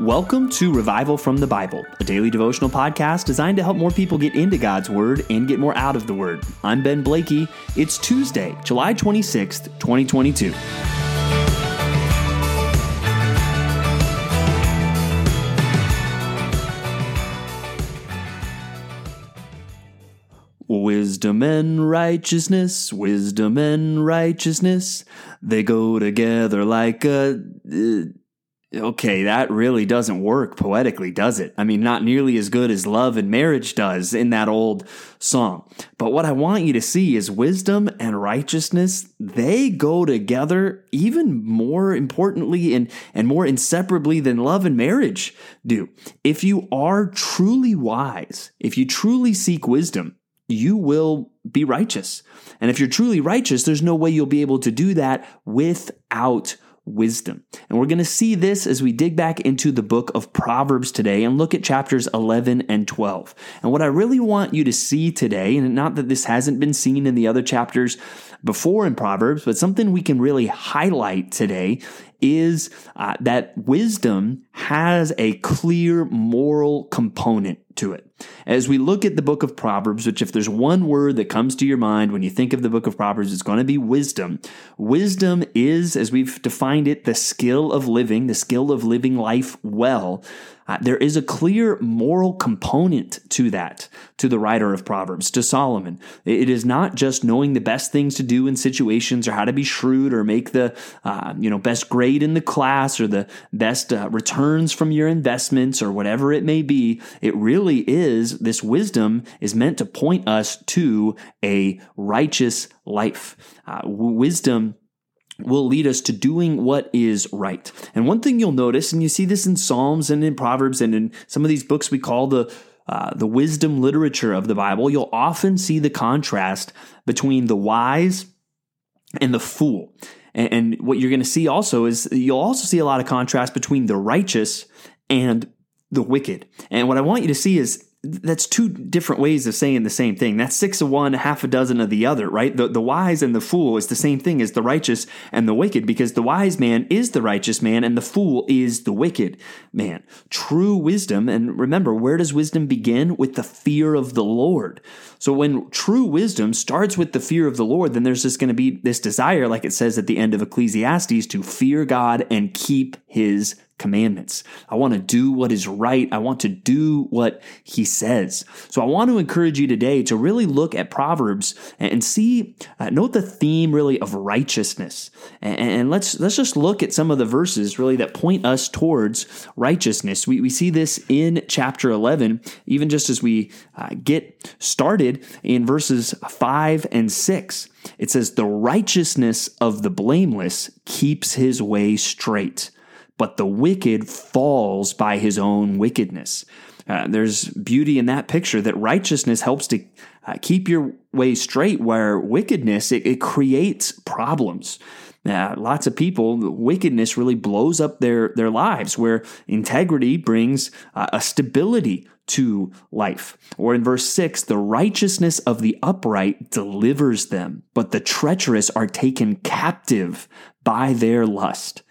Welcome to Revival from the Bible, a daily devotional podcast designed to help more people get into God's Word and get more out of the Word. I'm Ben Blakey. It's Tuesday, July 26th, 2022. Wisdom and righteousness, wisdom and righteousness, they go together like a. Uh, okay, that really doesn't work poetically, does it? I mean, not nearly as good as love and marriage does in that old song. But what I want you to see is wisdom and righteousness, they go together even more importantly and, and more inseparably than love and marriage do. If you are truly wise, if you truly seek wisdom, you will be righteous. And if you're truly righteous, there's no way you'll be able to do that without wisdom. And we're going to see this as we dig back into the book of Proverbs today and look at chapters 11 and 12. And what I really want you to see today, and not that this hasn't been seen in the other chapters before in Proverbs, but something we can really highlight today is uh, that wisdom has a clear moral component to it. As we look at the book of Proverbs, which if there's one word that comes to your mind when you think of the book of Proverbs, it's going to be wisdom. Wisdom is, as we've defined it, the skill of living, the skill of living life well. Uh, there is a clear moral component to that, to the writer of Proverbs, to Solomon. It is not just knowing the best things to do in situations or how to be shrewd or make the uh, you know best grade in the class or the best uh, returns from your investments or whatever it may be. It really is this wisdom is meant to point us to a righteous life. Uh, wisdom will lead us to doing what is right. And one thing you'll notice, and you see this in Psalms and in Proverbs and in some of these books we call the uh, the wisdom literature of the Bible, you'll often see the contrast between the wise and the fool. And, and what you're going to see also is you'll also see a lot of contrast between the righteous and the wicked. And what I want you to see is that's two different ways of saying the same thing. That's six of one, half a dozen of the other, right? The, the wise and the fool is the same thing as the righteous and the wicked because the wise man is the righteous man and the fool is the wicked man. True wisdom, and remember, where does wisdom begin? With the fear of the Lord. So when true wisdom starts with the fear of the Lord, then there's just going to be this desire, like it says at the end of Ecclesiastes, to fear God and keep his commandments. I want to do what is right. I want to do what he says. So I want to encourage you today to really look at Proverbs and see, uh, note the theme really of righteousness. And, and, let's, let's just look at some of the verses really that point us towards righteousness. We, we see this in chapter 11, even just as we uh, get started in verses 5 and 6. It says, The righteousness of the blameless keeps his way straight but the wicked falls by his own wickedness. Uh, there's beauty in that picture that righteousness helps to uh, keep your way straight, where wickedness it, it creates problems. Uh, lots of people, wickedness really blows up their their lives. Where integrity brings uh, a stability to life. Or in verse 6, the righteousness of the upright delivers them, but the treacherous are taken captive by their lust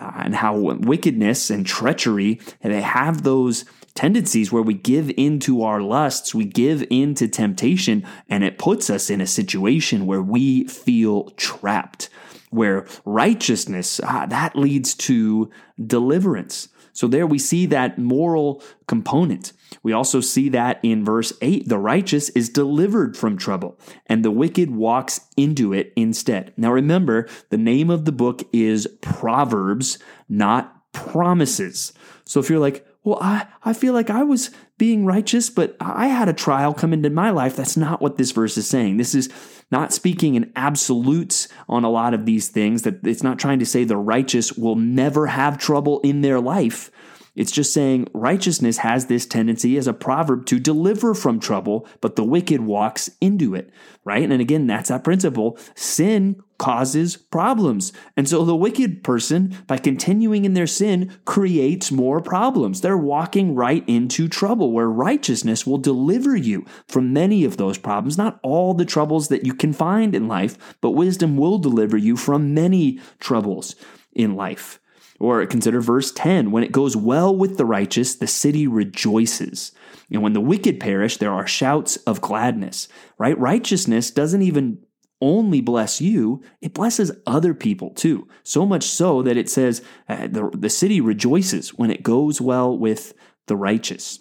and how wickedness and treachery they have those tendencies where we give into our lusts, we give into temptation, and it puts us in a situation where we feel trapped. Where righteousness ah, that leads to deliverance. So there we see that moral component. We also see that in verse 8 the righteous is delivered from trouble, and the wicked walks into it instead. Now remember, the name of the book is Proverbs, not Promises. So if you're like, well, I, I feel like I was being righteous, but I had a trial come into my life. That's not what this verse is saying. This is not speaking in absolutes on a lot of these things, that it's not trying to say the righteous will never have trouble in their life. It's just saying righteousness has this tendency as a proverb to deliver from trouble, but the wicked walks into it, right? And again, that's that principle. Sin causes problems. And so the wicked person, by continuing in their sin, creates more problems. They're walking right into trouble where righteousness will deliver you from many of those problems. Not all the troubles that you can find in life, but wisdom will deliver you from many troubles in life. Or consider verse 10 when it goes well with the righteous, the city rejoices. And when the wicked perish, there are shouts of gladness, right? Righteousness doesn't even only bless you, it blesses other people too. So much so that it says uh, the, the city rejoices when it goes well with the righteous.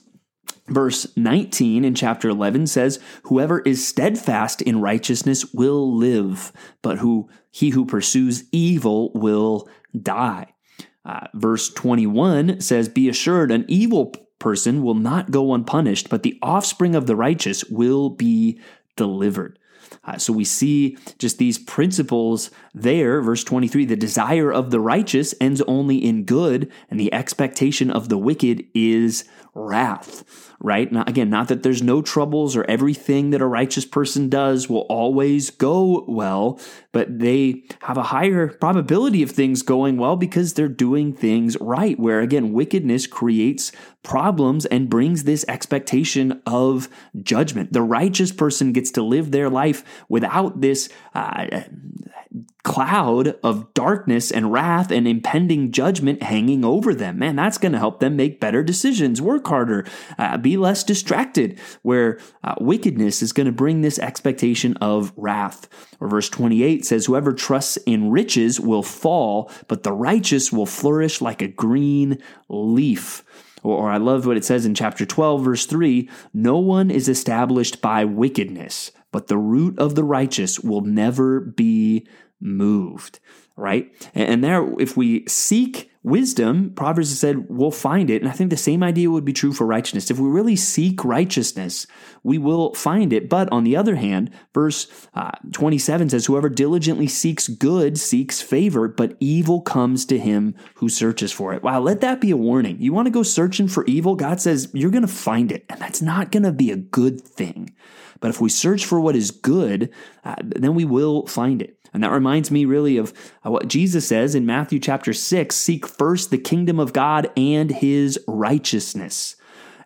Verse 19 in chapter 11 says, Whoever is steadfast in righteousness will live, but who he who pursues evil will die. Verse 21 says, Be assured, an evil person will not go unpunished, but the offspring of the righteous will be delivered. Uh, so we see just these principles there. Verse 23 the desire of the righteous ends only in good, and the expectation of the wicked is wrath right? Again, not that there's no troubles or everything that a righteous person does will always go well, but they have a higher probability of things going well because they're doing things right. Where again, wickedness creates problems and brings this expectation of judgment. The righteous person gets to live their life without this uh, cloud of darkness and wrath and impending judgment hanging over them. Man, that's going to help them make better decisions, work harder, uh, be less distracted, where uh, wickedness is going to bring this expectation of wrath. Or verse 28 says, Whoever trusts in riches will fall, but the righteous will flourish like a green leaf. Or, I love what it says in chapter 12, verse 3 No one is established by wickedness, but the root of the righteous will never be moved, right? And there, if we seek wisdom, Proverbs said we'll find it. And I think the same idea would be true for righteousness. If we really seek righteousness, we will find it. But on the other hand, verse uh, 27 says, Whoever diligently seeks good seeks favor, but evil comes to him who searches for it. Wow, let that be a warning. You want to go searching for evil? God says you're going to find it. And that's not going to be a good thing. But if we search for what is good, uh, then we will find it. And that reminds me really of uh, what Jesus says in Matthew chapter 6 seek first the kingdom of God and his righteousness,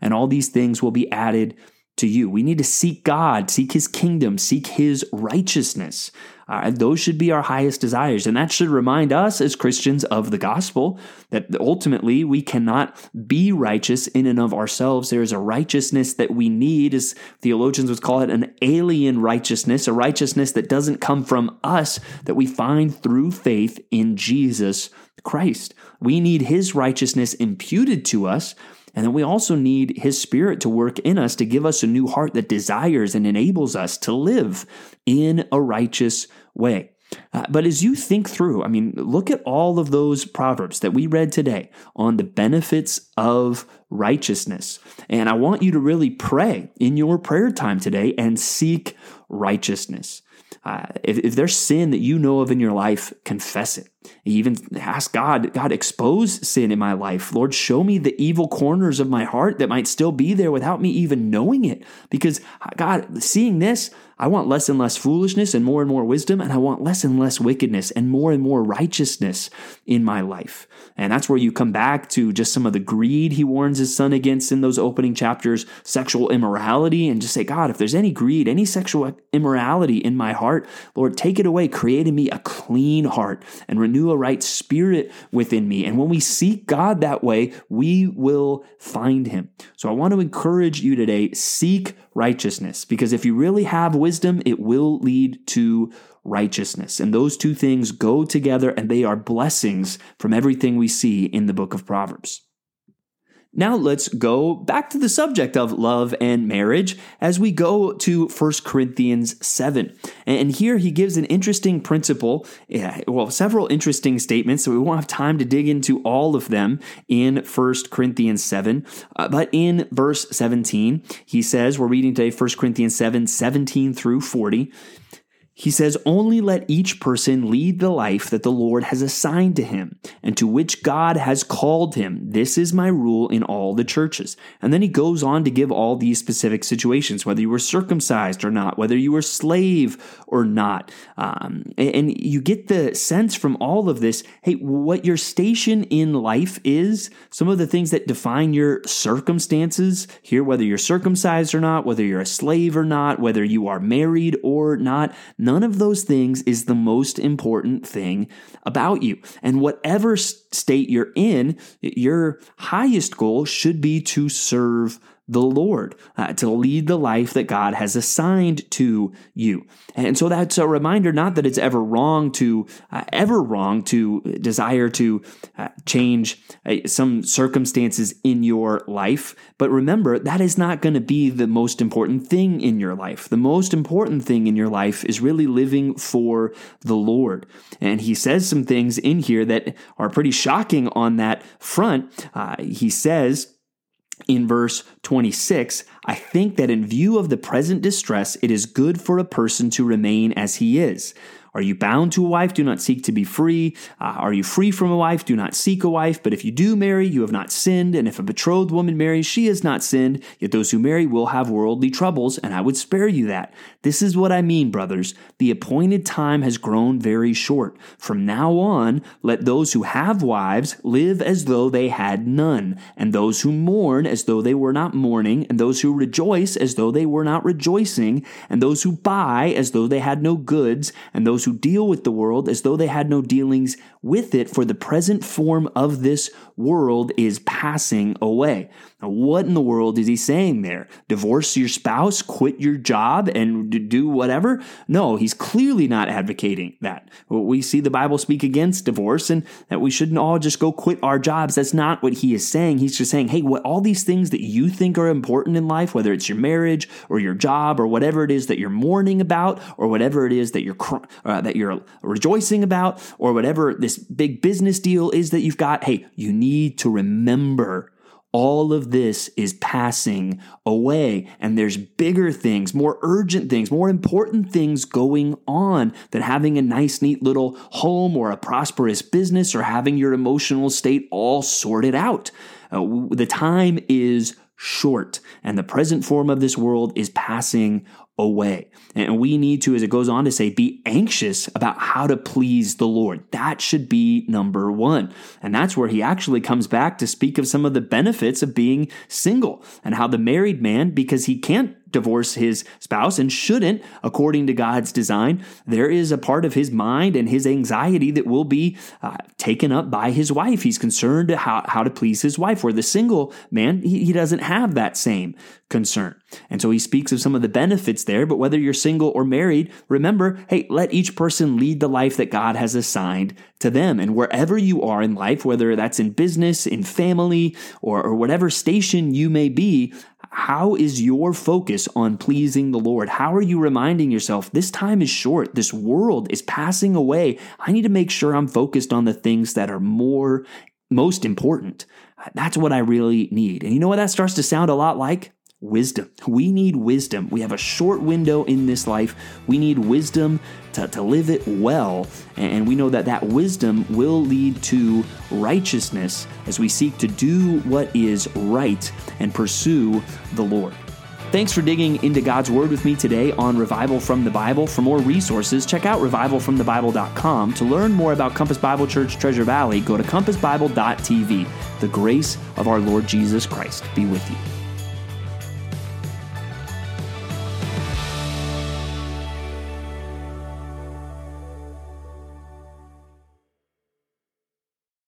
and all these things will be added to you. We need to seek God, seek his kingdom, seek his righteousness. Uh, those should be our highest desires. And that should remind us as Christians of the gospel that ultimately we cannot be righteous in and of ourselves. There is a righteousness that we need, as theologians would call it, an alien righteousness, a righteousness that doesn't come from us, that we find through faith in Jesus Christ. We need his righteousness imputed to us and then we also need His Spirit to work in us to give us a new heart that desires and enables us to live in a righteous way. Uh, but as you think through, I mean, look at all of those proverbs that we read today on the benefits of righteousness. And I want you to really pray in your prayer time today and seek righteousness. Uh, if, if there's sin that you know of in your life, confess it. Even ask God, God, expose sin in my life. Lord, show me the evil corners of my heart that might still be there without me even knowing it. Because, God, seeing this, I want less and less foolishness and more and more wisdom, and I want less and less wickedness and more and more righteousness in my life. And that's where you come back to just some of the greed he warns his son against in those opening chapters, sexual immorality, and just say, God, if there's any greed, any sexual immorality in my heart, Lord, take it away, create in me a clean heart and renew a right spirit within me. And when we seek God that way, we will find him. So I want to encourage you today seek righteousness because if you really have wisdom, it will lead to righteousness. And those two things go together and they are blessings from everything we see in the book of Proverbs. Now let's go back to the subject of love and marriage as we go to 1 Corinthians 7. And here he gives an interesting principle, well, several interesting statements, so we won't have time to dig into all of them in 1 Corinthians 7. Uh, but in verse 17, he says, we're reading today 1 Corinthians 7 17 through 40. He says, Only let each person lead the life that the Lord has assigned to him and to which God has called him. This is my rule in all the churches. And then he goes on to give all these specific situations, whether you were circumcised or not, whether you were slave or not. Um, and you get the sense from all of this hey, what your station in life is, some of the things that define your circumstances here, whether you're circumcised or not, whether you're a slave or not, whether you are married or not none of those things is the most important thing about you. And whatever state you're in, your highest goal should be to serve the Lord, uh, to lead the life that God has assigned to you. And so that's a reminder not that it's ever wrong to, uh, ever wrong to desire to uh, change uh, some circumstances in your life. But remember, that is not going to be the most important thing in your life. The most important thing in your life is really living for the Lord. And he says some things in here that are pretty shocking on that front. Uh, he says, in verse 26, I think that in view of the present distress, it is good for a person to remain as he is. Are you bound to a wife? Do not seek to be free. Uh, are you free from a wife? Do not seek a wife. But if you do marry, you have not sinned. And if a betrothed woman marries, she has not sinned. Yet those who marry will have worldly troubles, and I would spare you that. This is what I mean, brothers. The appointed time has grown very short. From now on, let those who have wives live as though they had none, and those who mourn as though they were not mourning, and those who rejoice as though they were not rejoicing, and those who buy as though they had no goods, and those those who deal with the world as though they had no dealings with it, for the present form of this world is passing away. Now, what in the world is he saying there? Divorce your spouse, quit your job, and do whatever? No, he's clearly not advocating that. We see the Bible speak against divorce and that we shouldn't all just go quit our jobs. That's not what he is saying. He's just saying, hey, what all these things that you think are important in life, whether it's your marriage or your job or whatever it is that you're mourning about or whatever it is that you're uh, uh, that you're rejoicing about or whatever this big business deal is that you've got, hey, you need to remember all of this is passing away and there's bigger things, more urgent things, more important things going on than having a nice, neat little home or a prosperous business or having your emotional state all sorted out. Uh, the time is short and the present form of this world is passing away. And we need to, as it goes on to say, be anxious about how to please the Lord. That should be number one. And that's where he actually comes back to speak of some of the benefits of being single and how the married man, because he can't divorce his spouse and shouldn't, according to God's design. There is a part of his mind and his anxiety that will be uh, taken up by his wife. He's concerned how, how to please his wife. Where the single man, he, he doesn't have that same concern. And so he speaks of some of the benefits there, but whether you're single or married, remember, hey, let each person lead the life that God has assigned to them. And wherever you are in life, whether that's in business, in family, or, or whatever station you may be, how is your focus on pleasing the Lord? How are you reminding yourself this time is short? This world is passing away. I need to make sure I'm focused on the things that are more, most important. That's what I really need. And you know what that starts to sound a lot like? Wisdom. We need wisdom. We have a short window in this life. We need wisdom to, to live it well. And we know that that wisdom will lead to righteousness as we seek to do what is right and pursue the Lord. Thanks for digging into God's Word with me today on Revival from the Bible. For more resources, check out revivalfromthebible.com. To learn more about Compass Bible Church Treasure Valley, go to compassbible.tv. The grace of our Lord Jesus Christ be with you.